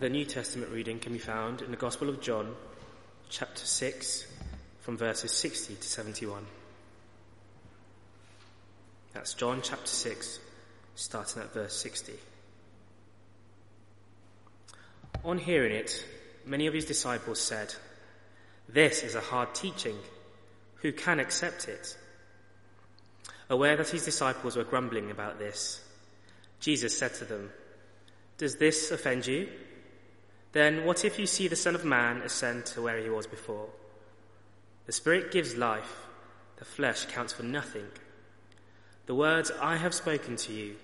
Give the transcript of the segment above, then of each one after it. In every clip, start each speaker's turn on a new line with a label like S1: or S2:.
S1: The New Testament reading can be found in the Gospel of John, chapter 6, from verses 60 to 71. That's John chapter 6, starting at verse 60. On hearing it, many of his disciples said, This is a hard teaching. Who can accept it? Aware that his disciples were grumbling about this, Jesus said to them, Does this offend you? Then what if you see the Son of Man ascend to where he was before? The Spirit gives life, the flesh counts for nothing. The words I have spoken to you,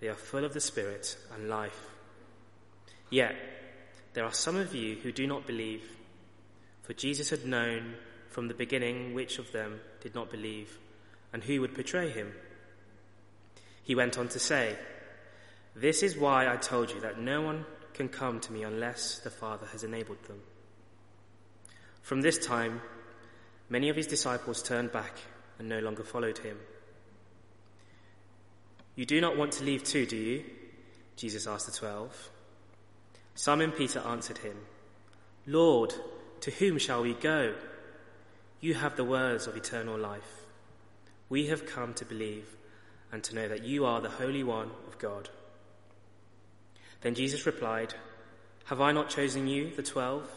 S1: they are full of the Spirit and life. Yet, there are some of you who do not believe, for Jesus had known from the beginning which of them did not believe and who would betray him. He went on to say, This is why I told you that no one can come to me unless the Father has enabled them. From this time, many of his disciples turned back and no longer followed him. You do not want to leave too, do you? Jesus asked the twelve. Simon Peter answered him, Lord, to whom shall we go? You have the words of eternal life. We have come to believe and to know that you are the Holy One of God. Then Jesus replied, Have I not chosen you, the twelve?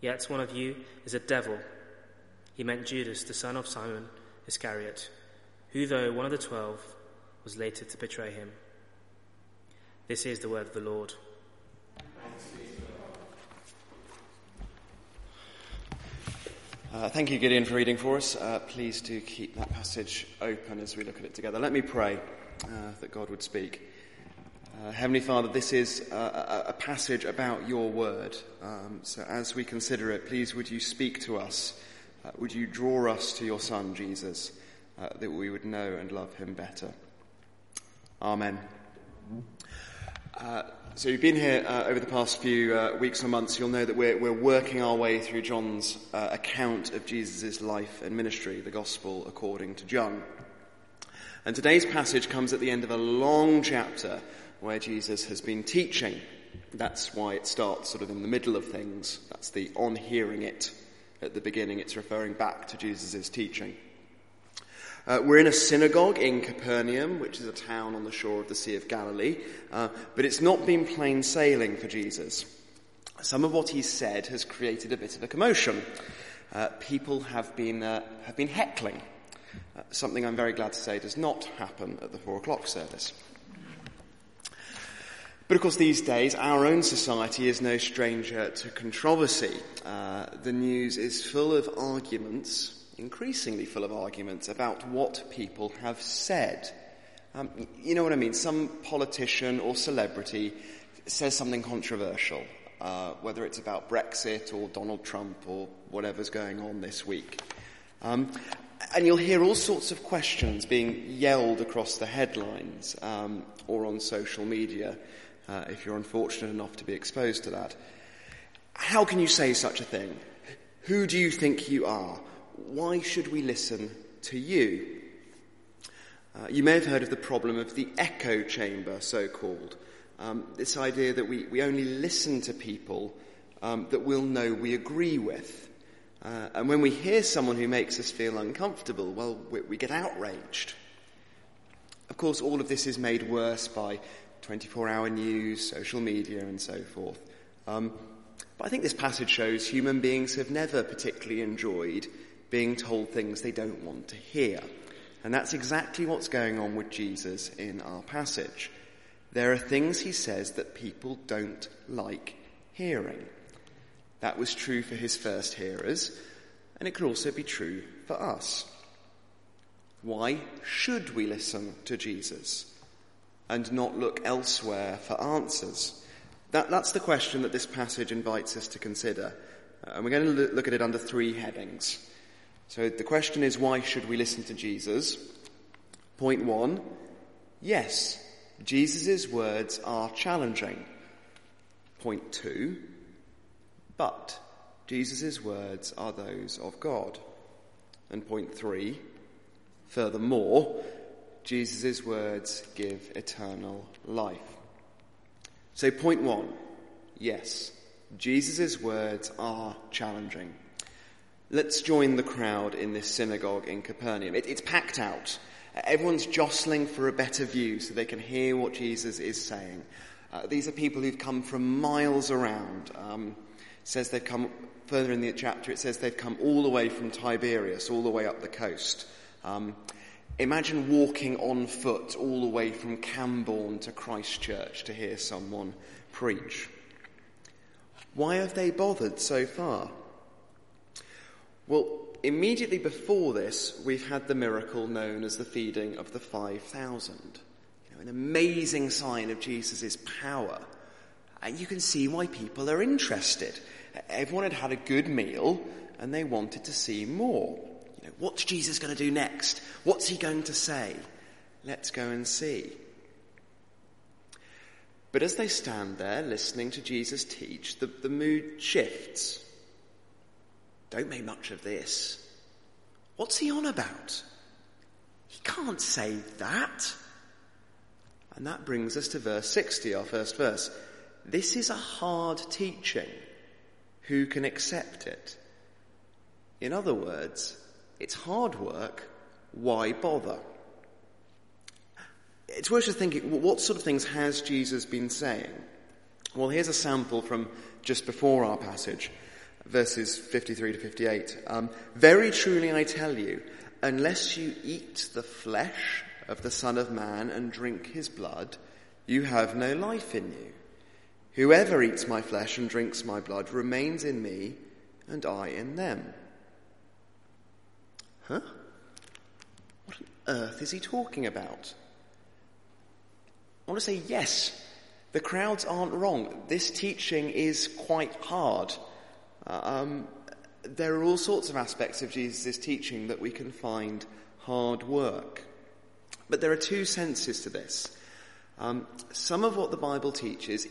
S1: Yet one of you is a devil. He meant Judas, the son of Simon Iscariot, who, though one of the twelve, was later to betray him. This is the word of the Lord.
S2: Uh, thank you, Gideon, for reading for us. Uh, please do keep that passage open as we look at it together. Let me pray uh, that God would speak. Uh, Heavenly Father, this is a, a, passage about your word. Um, so as we consider it, please would you speak to us? Uh, would you draw us to your Son, Jesus, uh, that we would know and love him better? Amen. Uh, so you've been here uh, over the past few weeks or months. You'll know that we're, we're working our way through John's account of Jesus' life and ministry, the Gospel according to John. And today's passage comes at the end of a long chapter where Jesus has been teaching. That's why it starts sort of in the middle of things. That's the on hearing it at the beginning. It's referring back to Jesus' teaching. Uh, we're in a synagogue in Capernaum, which is a town on the shore of the Sea of Galilee, uh, but it's not been plain sailing for Jesus. Some of what he's said has created a bit of a commotion. Uh, people have been, uh, have been heckling, uh, something I'm very glad to say does not happen at the four o'clock service. But of course, these days, our own society is no stranger to controversy. Uh, the news is full of arguments increasingly full of arguments about what people have said. Um, you know what I mean? Some politician or celebrity says something controversial, uh, whether it's about Brexit or Donald Trump or whatever's going on this week. Um, and you'll hear all sorts of questions being yelled across the headlines um, or on social media uh, if you're unfortunate enough to be exposed to that. How can you say such a thing? Who do you think you are? why should we listen to you? Uh, you may have heard of the problem of the echo chamber, so called. Um, this idea that we, we only listen to people um, that we'll know we agree with. Uh, and when we hear someone who makes us feel uncomfortable, well, we, we get outraged. Of course, all of this is made worse by 24 hour news, social media, and so forth. Um, but I think this passage shows human beings have never particularly enjoyed being told things they don't want to hear. And that's exactly what's going on with Jesus in our passage. There are things he says that people don't like hearing. That was true for his first hearers, and it could also be true for us. Why should we listen to Jesus and not look elsewhere for answers? That, that's the question that this passage invites us to consider. Uh, and we're going to look at it under three headings. So the question is, why should we listen to Jesus? Point one, yes, Jesus' words are challenging. Point two, but Jesus' words are those of God. And point three, furthermore, Jesus' words give eternal life. So point one, Yes, Jesus' words are challenging. Let's join the crowd in this synagogue in Capernaum. It, it's packed out. Everyone's jostling for a better view so they can hear what Jesus is saying. Uh, these are people who've come from miles around. Um, says they've come further in the chapter. It says they've come all the way from Tiberias, all the way up the coast. Um, imagine walking on foot all the way from Cambourne to Christ Church to hear someone preach. Why have they bothered so far? Well, immediately before this, we've had the miracle known as the feeding of the 5,000. You know, an amazing sign of Jesus' power. And you can see why people are interested. Everyone had had a good meal and they wanted to see more. Know, what's Jesus going to do next? What's he going to say? Let's go and see. But as they stand there listening to Jesus teach, the, the mood shifts. Don't make much of this. What's he on about? He can't say that. And that brings us to verse 60, our first verse. This is a hard teaching. Who can accept it? In other words, it's hard work. Why bother? It's worth just thinking, what sort of things has Jesus been saying? Well, here's a sample from just before our passage verses 53 to 58. Um, Very truly I tell you, unless you eat the flesh of the Son of Man and drink his blood, you have no life in you. Whoever eats my flesh and drinks my blood remains in me, and I in them. Huh? What on earth is he talking about? I want to say yes, the crowds aren't wrong. This teaching is quite hard. Um, there are all sorts of aspects of Jesus' teaching that we can find hard work. But there are two senses to this. Um, some of what the Bible teaches,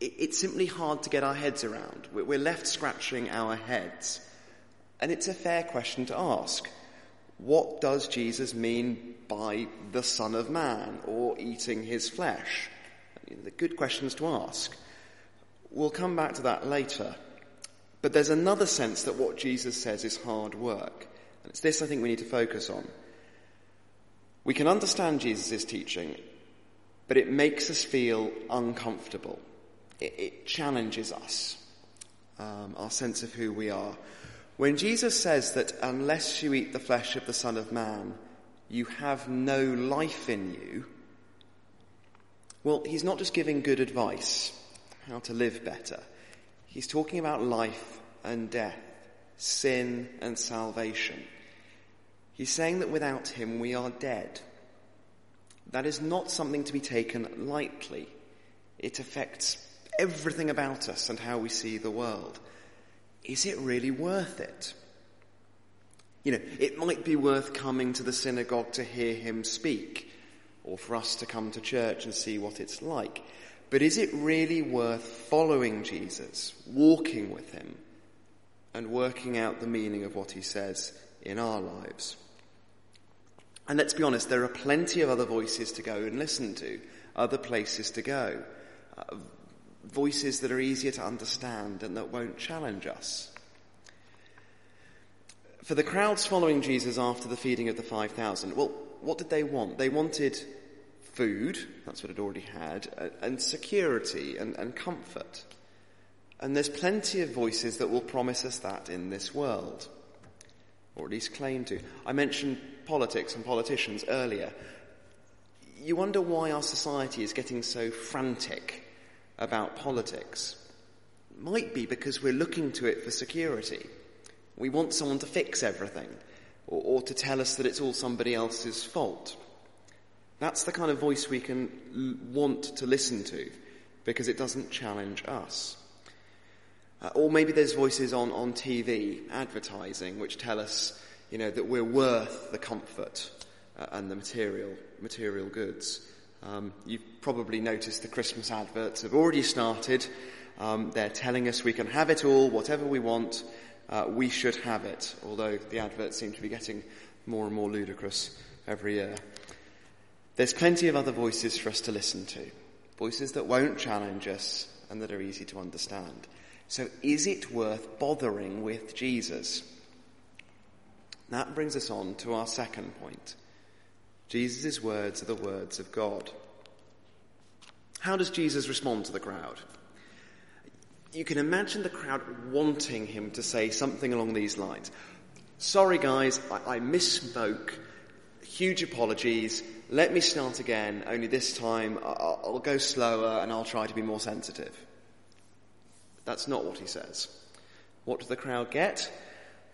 S2: it, it's simply hard to get our heads around. We're left scratching our heads. And it's a fair question to ask. What does Jesus mean by the Son of Man or eating his flesh? I mean, the good questions to ask. We'll come back to that later. But there's another sense that what Jesus says is hard work. And it's this I think we need to focus on. We can understand Jesus' teaching, but it makes us feel uncomfortable. It, it challenges us, um, our sense of who we are. When Jesus says that unless you eat the flesh of the Son of Man, you have no life in you, well, he's not just giving good advice, how to live better. He's talking about life and death, sin and salvation. He's saying that without him we are dead. That is not something to be taken lightly. It affects everything about us and how we see the world. Is it really worth it? You know, it might be worth coming to the synagogue to hear him speak, or for us to come to church and see what it's like. But is it really worth following Jesus, walking with him, and working out the meaning of what he says in our lives? And let's be honest, there are plenty of other voices to go and listen to, other places to go, uh, voices that are easier to understand and that won't challenge us. For the crowds following Jesus after the feeding of the 5,000, well, what did they want? They wanted food, that's what it already had, and security and, and comfort. And there's plenty of voices that will promise us that in this world, or at least claim to. I mentioned politics and politicians earlier. You wonder why our society is getting so frantic about politics. Might be because we're looking to it for security. We want someone to fix everything, or, or to tell us that it's all somebody else's fault. That's the kind of voice we can l- want to listen to because it doesn't challenge us. Uh, or maybe there's voices on, on TV, advertising, which tell us, you know, that we're worth the comfort uh, and the material, material goods. Um, you've probably noticed the Christmas adverts have already started. Um, they're telling us we can have it all, whatever we want, uh, we should have it, although the adverts seem to be getting more and more ludicrous every year. There's plenty of other voices for us to listen to. Voices that won't challenge us and that are easy to understand. So is it worth bothering with Jesus? That brings us on to our second point. Jesus' words are the words of God. How does Jesus respond to the crowd? You can imagine the crowd wanting him to say something along these lines. Sorry guys, I, I misspoke. Huge apologies. Let me start again, only this time I'll, I'll go slower and I'll try to be more sensitive. That's not what he says. What does the crowd get?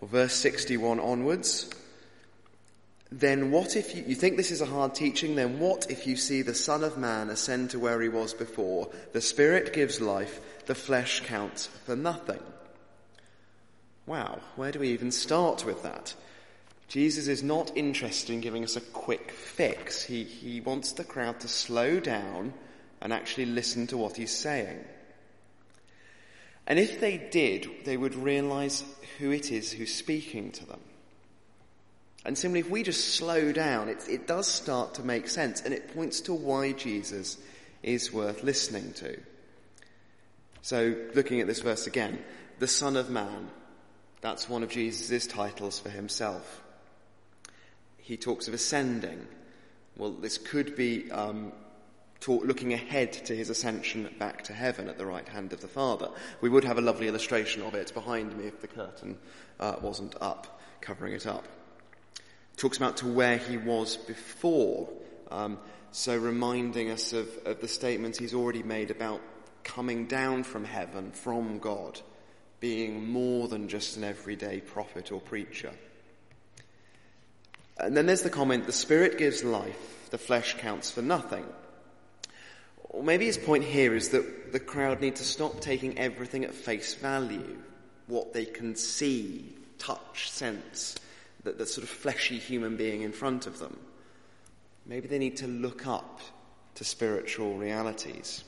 S2: Well, verse 61 onwards. Then what if you, you think this is a hard teaching? Then what if you see the Son of Man ascend to where he was before? The Spirit gives life, the flesh counts for nothing. Wow, where do we even start with that? Jesus is not interested in giving us a quick fix. He, he wants the crowd to slow down and actually listen to what he's saying. And if they did, they would realize who it is who's speaking to them. And similarly, if we just slow down, it, it does start to make sense and it points to why Jesus is worth listening to. So, looking at this verse again, the Son of Man, that's one of Jesus' titles for himself. He talks of ascending. Well, this could be um, looking ahead to his ascension back to heaven at the right hand of the Father. We would have a lovely illustration of it behind me if the curtain uh, wasn't up, covering it up talks about to where he was before. Um, so reminding us of, of the statements he's already made about coming down from heaven, from God, being more than just an everyday prophet or preacher. And then there's the comment, the Spirit gives life, the flesh counts for nothing. Or maybe his point here is that the crowd need to stop taking everything at face value, what they can see, touch, sense, the, the sort of fleshy human being in front of them. Maybe they need to look up to spiritual realities.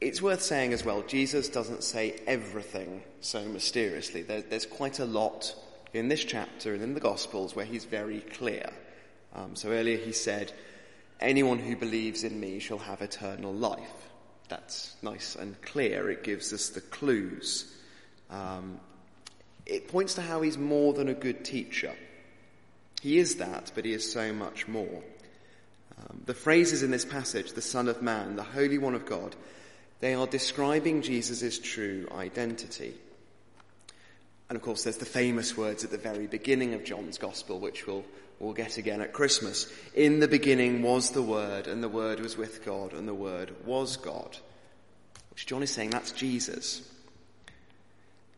S2: It's worth saying as well, Jesus doesn't say everything so mysteriously. There, there's quite a lot in this chapter and in the Gospels where he's very clear. Um, so earlier he said, anyone who believes in me shall have eternal life. That's nice and clear. It gives us the clues. Um, it points to how he's more than a good teacher. He is that, but he is so much more. Um, the phrases in this passage, the Son of Man, the Holy One of God, they are describing Jesus' true identity. And of course, there's the famous words at the very beginning of John's Gospel, which we'll, we'll get again at Christmas. In the beginning was the Word, and the Word was with God, and the Word was God. Which John is saying that's Jesus.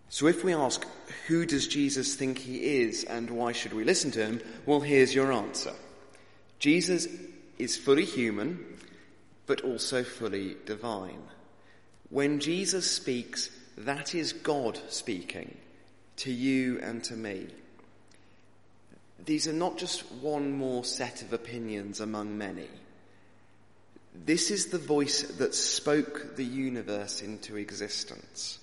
S2: So if we ask, who does Jesus think he is and why should we listen to him? Well, here's your answer. Jesus is fully human, but also fully divine. When Jesus speaks, that is God speaking to you and to me. These are not just one more set of opinions among many. This is the voice that spoke the universe into existence.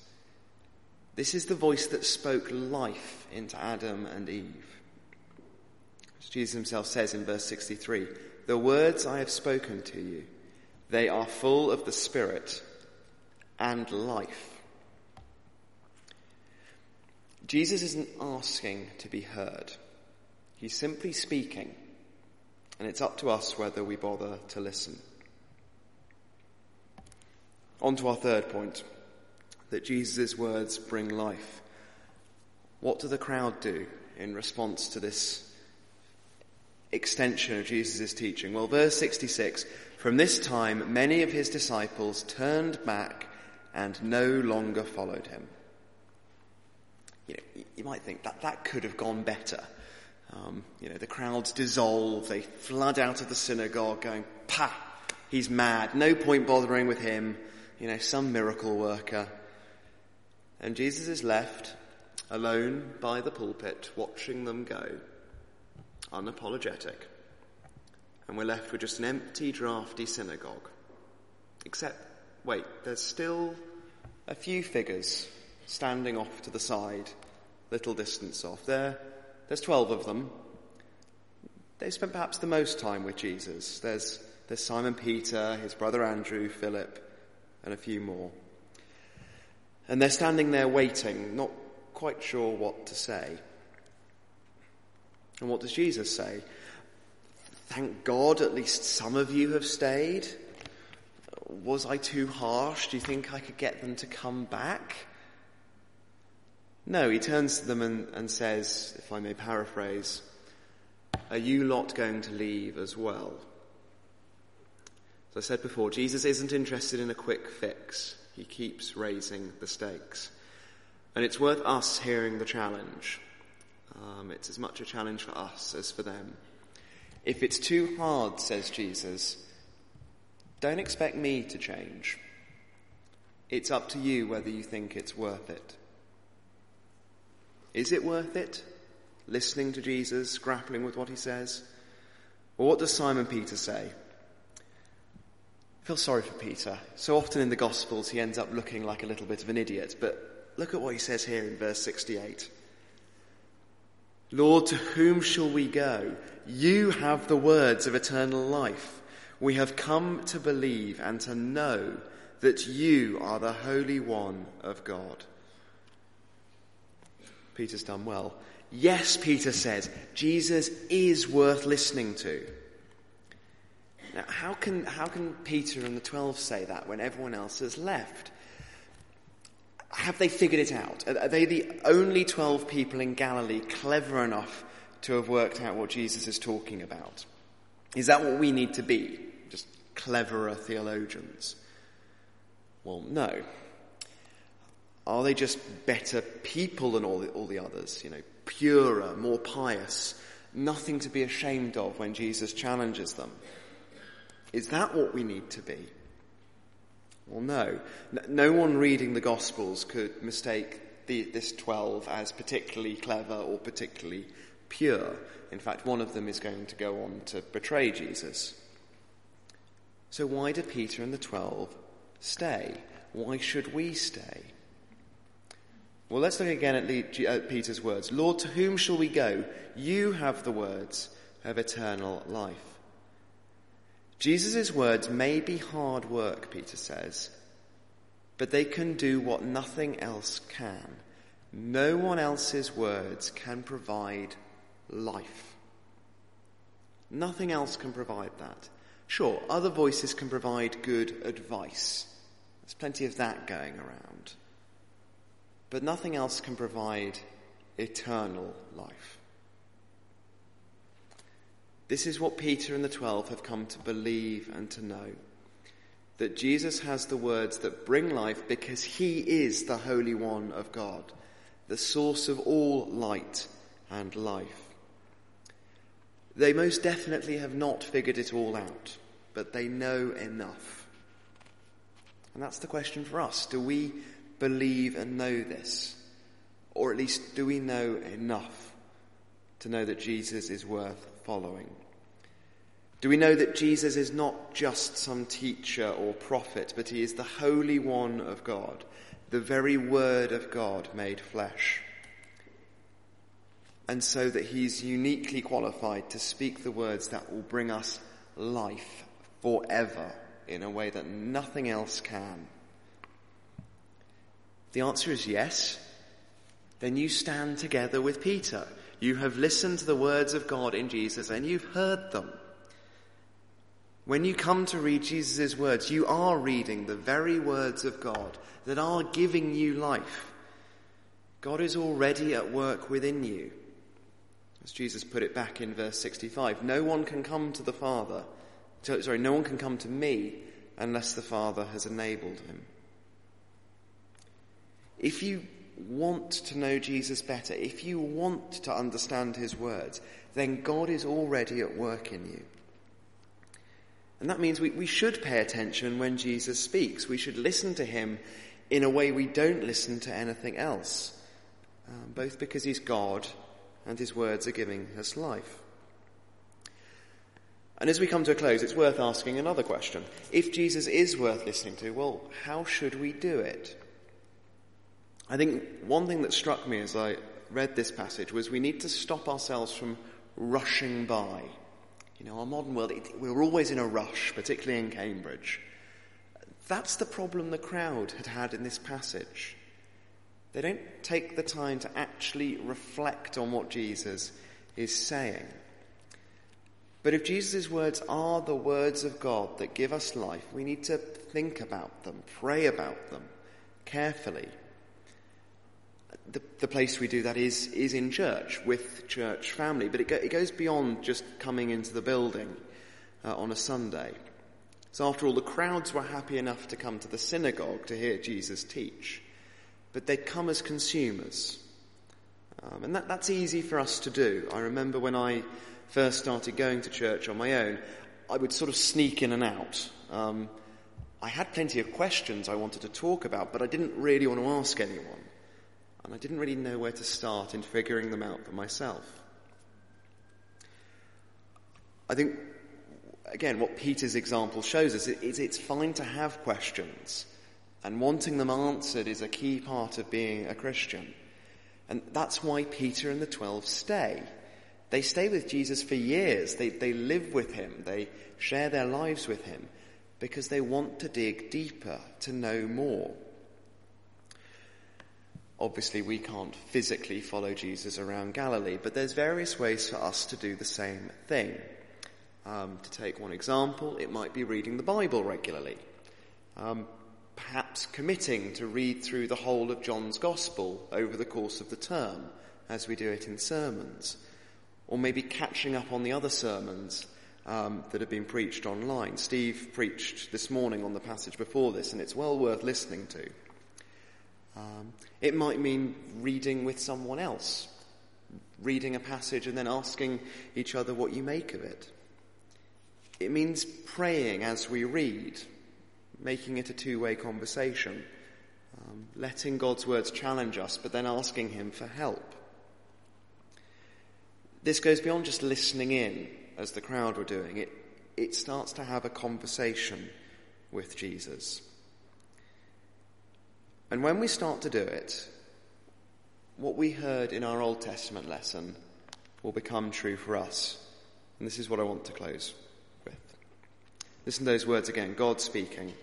S2: This is the voice that spoke life into Adam and Eve. As Jesus himself says in verse 63, the words I have spoken to you, they are full of the Spirit and life. Jesus isn't asking to be heard. He's simply speaking, and it's up to us whether we bother to listen. On to our third point that Jesus' words bring life. What do the crowd do in response to this extension of Jesus' teaching? Well, verse 66, from this time many of his disciples turned back and no longer followed him. You know, you might think that that could have gone better. Um, you know, the crowds dissolve, they flood out of the synagogue going, pa, he's mad, no point bothering with him, you know, some miracle worker. And Jesus is left alone by the pulpit, watching them go, unapologetic. And we're left with just an empty, drafty synagogue. Except, wait, there's still a few figures standing off to the side, little distance off. There, there's 12 of them. They spent perhaps the most time with Jesus. There's, there's Simon Peter, his brother Andrew, Philip, and a few more. And they're standing there waiting, not quite sure what to say. And what does Jesus say? Thank God at least some of you have stayed. Was I too harsh? Do you think I could get them to come back? No, he turns to them and, and says, if I may paraphrase, are you lot going to leave as well? As I said before, Jesus isn't interested in a quick fix. He keeps raising the stakes. And it's worth us hearing the challenge. Um, it's as much a challenge for us as for them. If it's too hard, says Jesus, don't expect me to change. It's up to you whether you think it's worth it. Is it worth it? Listening to Jesus, grappling with what he says? Or what does Simon Peter say? I feel sorry for Peter. So often in the Gospels he ends up looking like a little bit of an idiot, but look at what he says here in verse 68. Lord, to whom shall we go? You have the words of eternal life. We have come to believe and to know that you are the Holy One of God. Peter's done well. Yes, Peter says, Jesus is worth listening to. Now, how can, how can Peter and the twelve say that when everyone else has left? Have they figured it out? Are they the only 12 people in Galilee clever enough to have worked out what Jesus is talking about? Is that what we need to be? Just cleverer theologians? Well, no. Are they just better people than all the, all the others? You know, purer, more pious, nothing to be ashamed of when Jesus challenges them? Is that what we need to be? Well, no. No one reading the Gospels could mistake the, this 12 as particularly clever or particularly pure. In fact, one of them is going to go on to betray Jesus. So why do Peter and the 12 stay? Why should we stay? Well, let's look again at Peter's words. Lord, to whom shall we go? You have the words of eternal life. Jesus' words may be hard work, Peter says, but they can do what nothing else can. No one else's words can provide life. Nothing else can provide that. Sure, other voices can provide good advice. There's plenty of that going around. But nothing else can provide eternal life. This is what Peter and the twelve have come to believe and to know. That Jesus has the words that bring life because he is the Holy One of God, the source of all light and life. They most definitely have not figured it all out, but they know enough. And that's the question for us. Do we believe and know this? Or at least, do we know enough to know that Jesus is worth following? Do we know that Jesus is not just some teacher or prophet, but he is the Holy One of God, the very Word of God made flesh? And so that he's uniquely qualified to speak the words that will bring us life forever in a way that nothing else can. The answer is yes. Then you stand together with Peter. You have listened to the words of God in Jesus and you've heard them. When you come to read Jesus' words, you are reading the very words of God that are giving you life. God is already at work within you. As Jesus put it back in verse 65, no one can come to the Father, sorry, no one can come to me unless the Father has enabled him. If you want to know Jesus better, if you want to understand his words, then God is already at work in you. And that means we, we should pay attention when Jesus speaks. We should listen to him in a way we don't listen to anything else, um, both because he's God and his words are giving us life. And as we come to a close, it's worth asking another question. If Jesus is worth listening to, well, how should we do it? I think one thing that struck me as I read this passage was we need to stop ourselves from rushing by. You know, our modern world, it, we're always in a rush, particularly in Cambridge. That's the problem the crowd had had in this passage. They don't take the time to actually reflect on what Jesus is saying. But if Jesus' words are the words of God that give us life, we need to think about them, pray about them carefully. The, the place we do that is, is in church, with church family, but it, go, it goes beyond just coming into the building uh, on a Sunday. So after all, the crowds were happy enough to come to the synagogue to hear Jesus teach, but they'd come as consumers. Um, and that, that's easy for us to do. I remember when I first started going to church on my own, I would sort of sneak in and out. Um, I had plenty of questions I wanted to talk about, but I didn't really want to ask anyone. And I didn't really know where to start in figuring them out for myself. I think, again, what Peter's example shows us is it's fine to have questions, and wanting them answered is a key part of being a Christian. And that's why Peter and the twelve stay. They stay with Jesus for years. They, they live with him. They share their lives with him because they want to dig deeper, to know more. Obviously, we can't physically follow Jesus around Galilee, but there's various ways for us to do the same thing. Um, to take one example, it might be reading the Bible regularly. Um, perhaps committing to read through the whole of John's Gospel over the course of the term, as we do it in sermons or maybe catching up on the other sermons um, that have been preached online. Steve preached this morning on the passage before this, and it's well worth listening to. Um, it might mean reading with someone else, reading a passage and then asking each other what you make of it. It means praying as we read, making it a two-way conversation, um, letting God's words challenge us, but then asking Him for help. This goes beyond just listening in, as the crowd were doing. It, it starts to have a conversation with Jesus. And when we start to do it, what we heard in our Old Testament lesson will become true for us. And this is what I want to close with. Listen to those words again God speaking.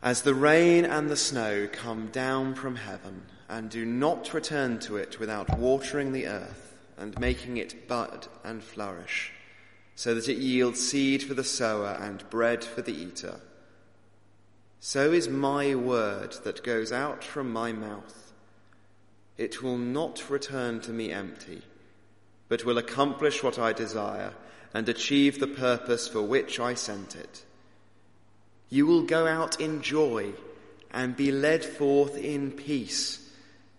S2: As the rain and the snow come down from heaven and do not return to it without watering the earth, and making it bud and flourish, so that it yields seed for the sower and bread for the eater. So is my word that goes out from my mouth. It will not return to me empty, but will accomplish what I desire and achieve the purpose for which I sent it. You will go out in joy and be led forth in peace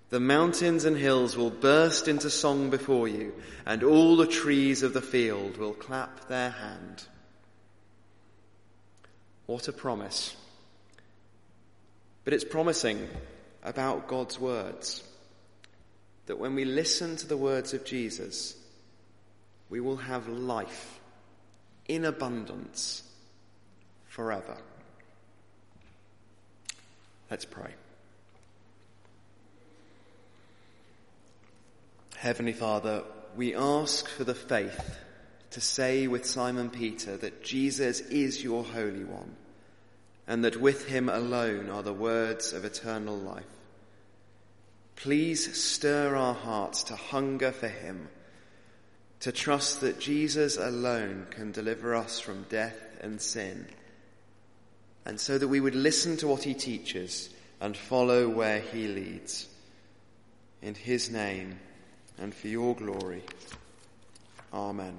S2: the mountains and hills will burst into song before you, and all the trees of the field will clap their hand. What a promise. But it's promising about God's words. That when we listen to the words of Jesus, we will have life in abundance forever. Let's pray. Heavenly Father, we ask for the faith to say with Simon Peter that Jesus is your Holy One and that with him alone are the words of eternal life. Please stir our hearts to hunger for him, to trust that Jesus alone can deliver us from death and sin, and so that we would listen to what he teaches and follow where he leads. In his name, and for your glory. Amen.